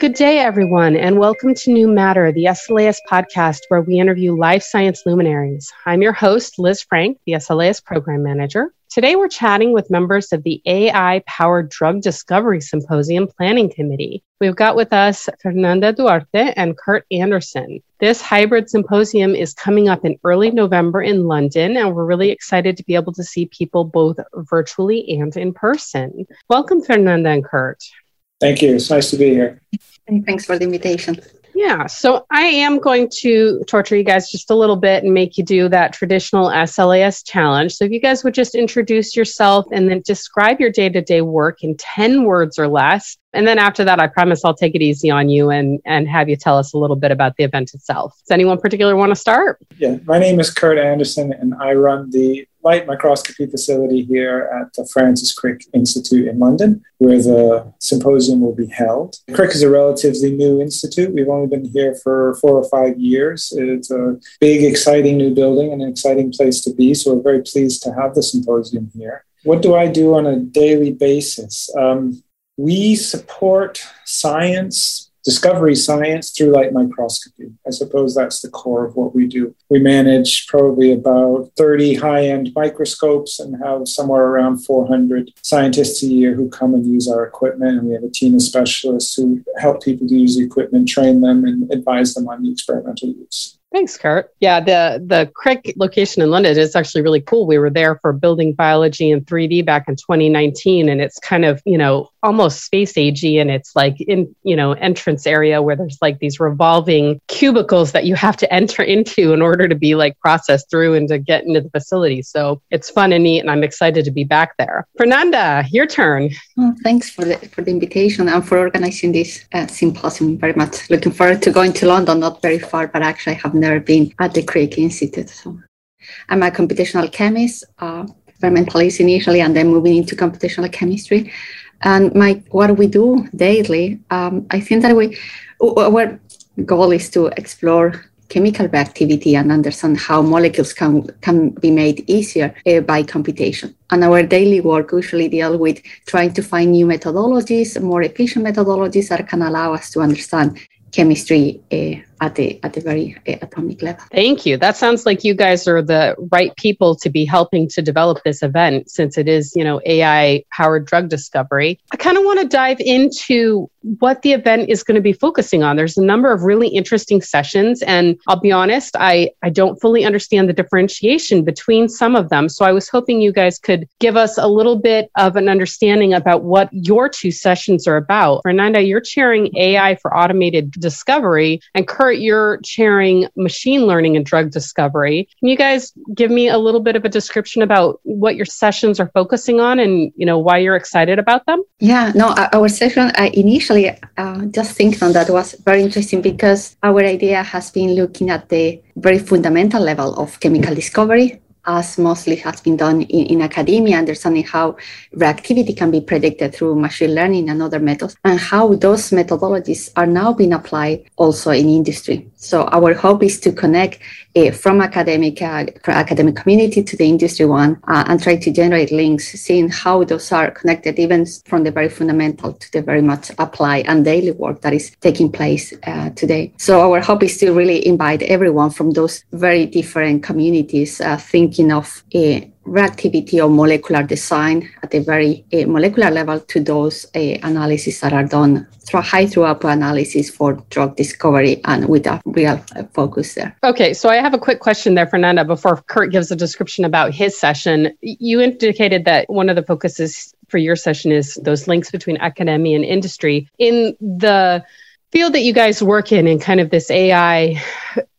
Good day, everyone, and welcome to New Matter, the SLAS podcast where we interview life science luminaries. I'm your host, Liz Frank, the SLAS program manager. Today, we're chatting with members of the AI Powered Drug Discovery Symposium Planning Committee. We've got with us Fernanda Duarte and Kurt Anderson. This hybrid symposium is coming up in early November in London, and we're really excited to be able to see people both virtually and in person. Welcome, Fernanda and Kurt. Thank you. It's nice to be here. Thanks for the invitation. Yeah, so I am going to torture you guys just a little bit and make you do that traditional SLAS challenge. So if you guys would just introduce yourself and then describe your day to day work in 10 words or less. And then after that, I promise I'll take it easy on you and, and have you tell us a little bit about the event itself. Does anyone particular want to start? Yeah, my name is Kurt Anderson, and I run the light microscopy facility here at the Francis Crick Institute in London, where the symposium will be held. Crick is a relatively new institute. We've only been here for four or five years. It's a big, exciting new building and an exciting place to be. So we're very pleased to have the symposium here. What do I do on a daily basis? Um, we support science discovery science through light microscopy. I suppose that's the core of what we do. We manage probably about 30 high end microscopes and have somewhere around 400 scientists a year who come and use our equipment. And we have a team of specialists who help people to use the equipment, train them, and advise them on the experimental use. Thanks, Kurt. Yeah, the the Crick location in London is actually really cool. We were there for building biology in 3D back in 2019, and it's kind of you know almost space agey, and it's like in you know entrance area where there's like these revolving cubicles that you have to enter into in order to be like processed through and to get into the facility. So it's fun and neat, and I'm excited to be back there. Fernanda, your turn. Oh, thanks for the for the invitation and for organizing this uh, symposium. Very much looking forward to going to London. Not very far, but actually I have never been at the Crick Institute. So I'm a computational chemist, uh, experimentalist initially, and then moving into computational chemistry. And my what we do daily, um, I think that we our goal is to explore chemical reactivity and understand how molecules can, can be made easier uh, by computation. And our daily work usually deal with trying to find new methodologies, more efficient methodologies that can allow us to understand chemistry uh, at the at the very uh, atomic level. Thank you. That sounds like you guys are the right people to be helping to develop this event since it is, you know, AI powered drug discovery. I kind of want to dive into what the event is going to be focusing on. There's a number of really interesting sessions and I'll be honest, I I don't fully understand the differentiation between some of them. So I was hoping you guys could give us a little bit of an understanding about what your two sessions are about. Fernanda, you're chairing AI for automated discovery and You're chairing machine learning and drug discovery. Can you guys give me a little bit of a description about what your sessions are focusing on and you know why you're excited about them? Yeah, no, our session I initially uh, just thinking on that was very interesting because our idea has been looking at the very fundamental level of chemical discovery as mostly has been done in, in, academia, understanding how reactivity can be predicted through machine learning and other methods, and how those methodologies are now being applied also in industry. So our hope is to connect uh, from academic uh, academic community to the industry one uh, and try to generate links, seeing how those are connected, even from the very fundamental to the very much applied and daily work that is taking place uh, today. So our hope is to really invite everyone from those very different communities uh, thinking of uh, reactivity or molecular design at a very uh, molecular level to those uh, analyses that are done through high throughput analysis for drug discovery and with a real uh, focus there. Okay, so I have a quick question there, Fernanda, before Kurt gives a description about his session. You indicated that one of the focuses for your session is those links between academia and industry. In the field that you guys work in, in kind of this AI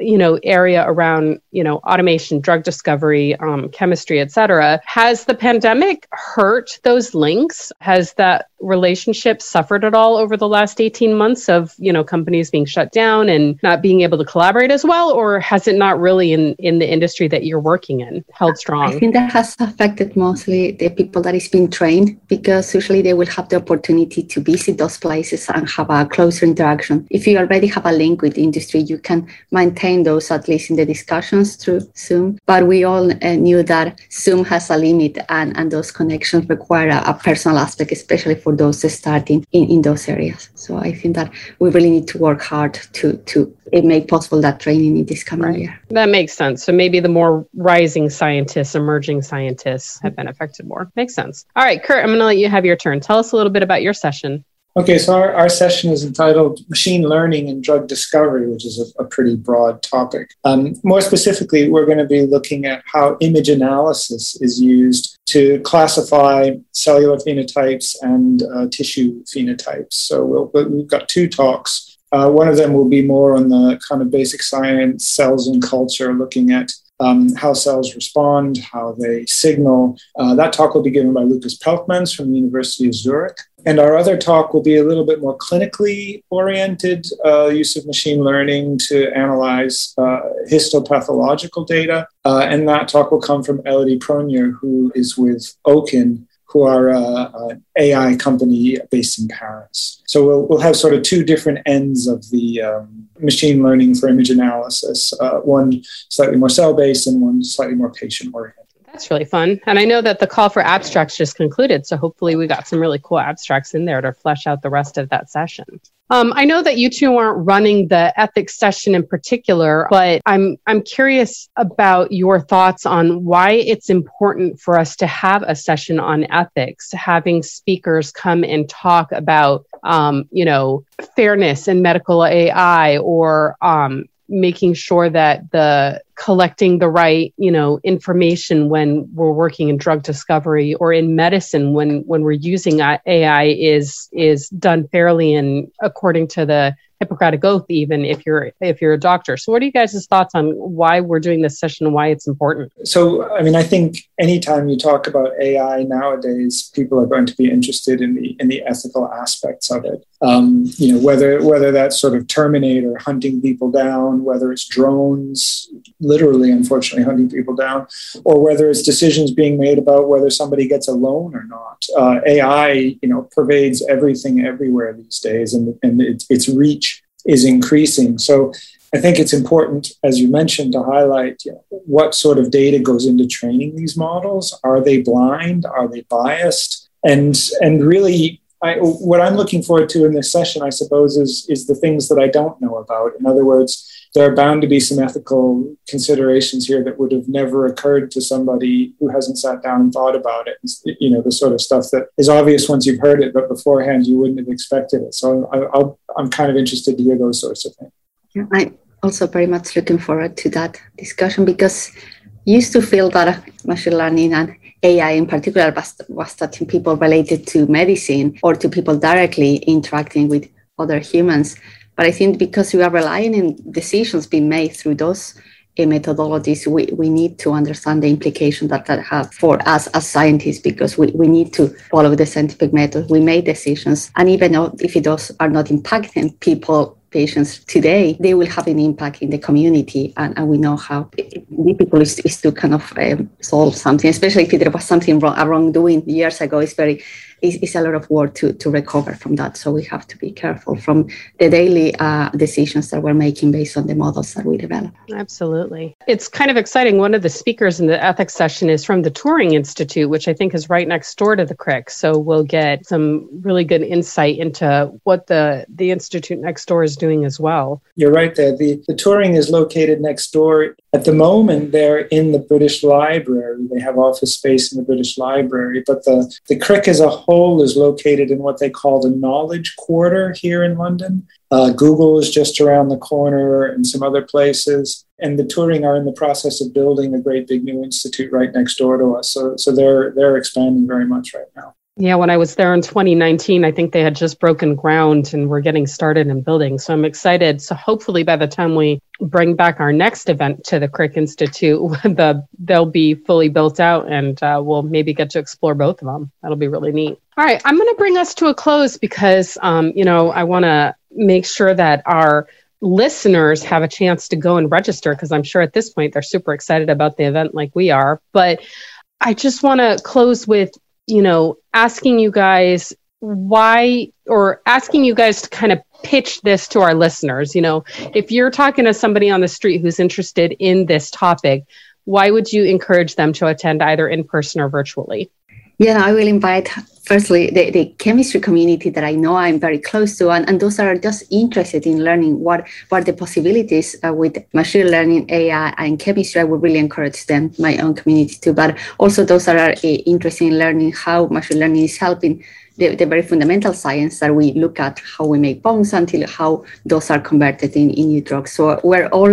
you know area around you know automation drug discovery um, chemistry et cetera. Has the pandemic hurt those links? Has that relationship suffered at all over the last 18 months of you know companies being shut down and not being able to collaborate as well? Or has it not really in in the industry that you're working in held strong? i think that has affected mostly the people that is being trained because usually they will have the opportunity to visit those places and have a closer interaction. If you already have a link with the industry you can maintain entertained those at least in the discussions through Zoom. But we all uh, knew that Zoom has a limit and, and those connections require a, a personal aspect, especially for those starting in, in those areas. So I think that we really need to work hard to, to make possible that training in this coming right. year. That makes sense. So maybe the more rising scientists, emerging scientists have been affected more. Makes sense. All right, Kurt, I'm going to let you have your turn. Tell us a little bit about your session. Okay, so our, our session is entitled Machine Learning and Drug Discovery, which is a, a pretty broad topic. Um, more specifically, we're going to be looking at how image analysis is used to classify cellular phenotypes and uh, tissue phenotypes. So we'll, we've got two talks. Uh, one of them will be more on the kind of basic science, cells and culture, looking at um, how cells respond, how they signal. Uh, that talk will be given by Lucas Pelkmans from the University of Zurich. And our other talk will be a little bit more clinically oriented uh, use of machine learning to analyze uh, histopathological data. Uh, and that talk will come from Elodie Pronier, who is with Owkin, who are uh, an AI company based in Paris. So we'll, we'll have sort of two different ends of the um, machine learning for image analysis uh, one slightly more cell based and one slightly more patient oriented. That's really fun. And I know that the call for abstracts just concluded. So hopefully we got some really cool abstracts in there to flesh out the rest of that session. Um, I know that you two aren't running the ethics session in particular, but I'm I'm curious about your thoughts on why it's important for us to have a session on ethics, having speakers come and talk about, um, you know, fairness in medical AI or um, making sure that the collecting the right you know information when we're working in drug discovery or in medicine when when we're using ai is is done fairly and according to the Hippocratic oath, even if you're if you're a doctor. So, what are you guys' thoughts on why we're doing this session and why it's important? So, I mean, I think anytime you talk about AI nowadays, people are going to be interested in the in the ethical aspects of it. Um, you know, whether whether that's sort of Terminator hunting people down, whether it's drones literally, unfortunately, hunting people down, or whether it's decisions being made about whether somebody gets a loan or not. Uh, AI, you know, pervades everything everywhere these days, and and its, its reach is increasing. So I think it's important, as you mentioned, to highlight you know, what sort of data goes into training these models. Are they blind? Are they biased? And and really, I, what I'm looking forward to in this session, I suppose, is is the things that I don't know about. In other words, there are bound to be some ethical considerations here that would have never occurred to somebody who hasn't sat down and thought about it. You know, the sort of stuff that is obvious once you've heard it, but beforehand you wouldn't have expected it. So I, am kind of interested to hear those sorts of things. Yeah, I'm also very much looking forward to that discussion because I used to feel that uh, machine learning and AI in particular was, was touching people related to medicine or to people directly interacting with other humans. But I think because we are relying on decisions being made through those uh, methodologies, we, we need to understand the implication that that have for us as scientists because we, we need to follow the scientific method. We make decisions. And even if those are not impacting people patients today, they will have an impact in the community. And, and we know how difficult it is to kind of um, solve something, especially if there was something wrong, wrongdoing years ago. It's very is, is a lot of work to, to recover from that. So we have to be careful from the daily uh, decisions that we're making based on the models that we develop. Absolutely. It's kind of exciting. One of the speakers in the ethics session is from the Turing Institute, which I think is right next door to the Crick. So we'll get some really good insight into what the, the institute next door is doing as well. You're right there. The, the Turing is located next door. At the moment, they're in the British Library. They have office space in the British Library, but the, the Crick as a whole is located in what they call the Knowledge Quarter here in London. Uh, Google is just around the corner and some other places. And the Turing are in the process of building a great big new institute right next door to us. So, so they're, they're expanding very much right now. Yeah, when I was there in 2019, I think they had just broken ground and were getting started in building. So I'm excited. So hopefully by the time we bring back our next event to the Crick Institute, the they'll be fully built out and uh, we'll maybe get to explore both of them. That'll be really neat. All right, I'm going to bring us to a close because um, you know I want to make sure that our listeners have a chance to go and register because I'm sure at this point they're super excited about the event like we are. But I just want to close with you know, asking you guys why or asking you guys to kind of pitch this to our listeners? You know, if you're talking to somebody on the street who's interested in this topic, why would you encourage them to attend either in person or virtually? Yeah, I will invite firstly the, the chemistry community that I know I'm very close to, and, and those are just interested in learning what, what the possibilities uh, with machine learning, AI, and chemistry. I would really encourage them, my own community too, but also those that are uh, interested in learning how machine learning is helping the, the, very fundamental science that we look at how we make bombs until how those are converted in, in new drugs. So we're all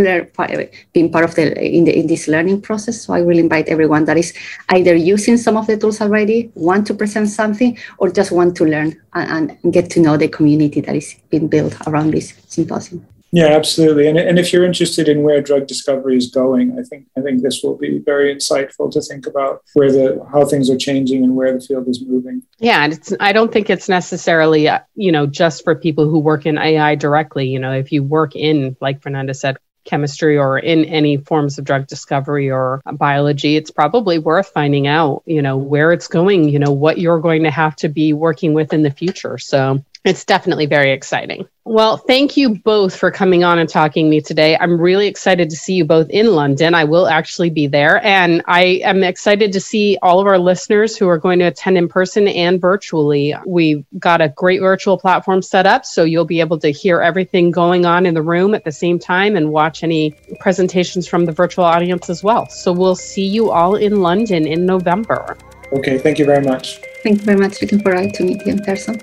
being part of the in, the in this learning process. So I will invite everyone that is either using some of the tools already, want to present something, or just want to learn and, and get to know the community that is being built around this symposium. Yeah, absolutely. And, and if you're interested in where drug discovery is going, I think I think this will be very insightful to think about where the how things are changing and where the field is moving. Yeah, and it's I don't think it's necessarily uh, you know just for people who work in AI directly. You know, if you work in like Fernanda said, chemistry or in any forms of drug discovery or biology, it's probably worth finding out, you know, where it's going, you know, what you're going to have to be working with in the future. So it's definitely very exciting. Well, thank you both for coming on and talking to me today. I'm really excited to see you both in London. I will actually be there. And I am excited to see all of our listeners who are going to attend in person and virtually. We've got a great virtual platform set up, so you'll be able to hear everything going on in the room at the same time and watch any presentations from the virtual audience as well. So we'll see you all in London in November. Okay, thank you very much. Thank you very much. Looking forward to meet you in person.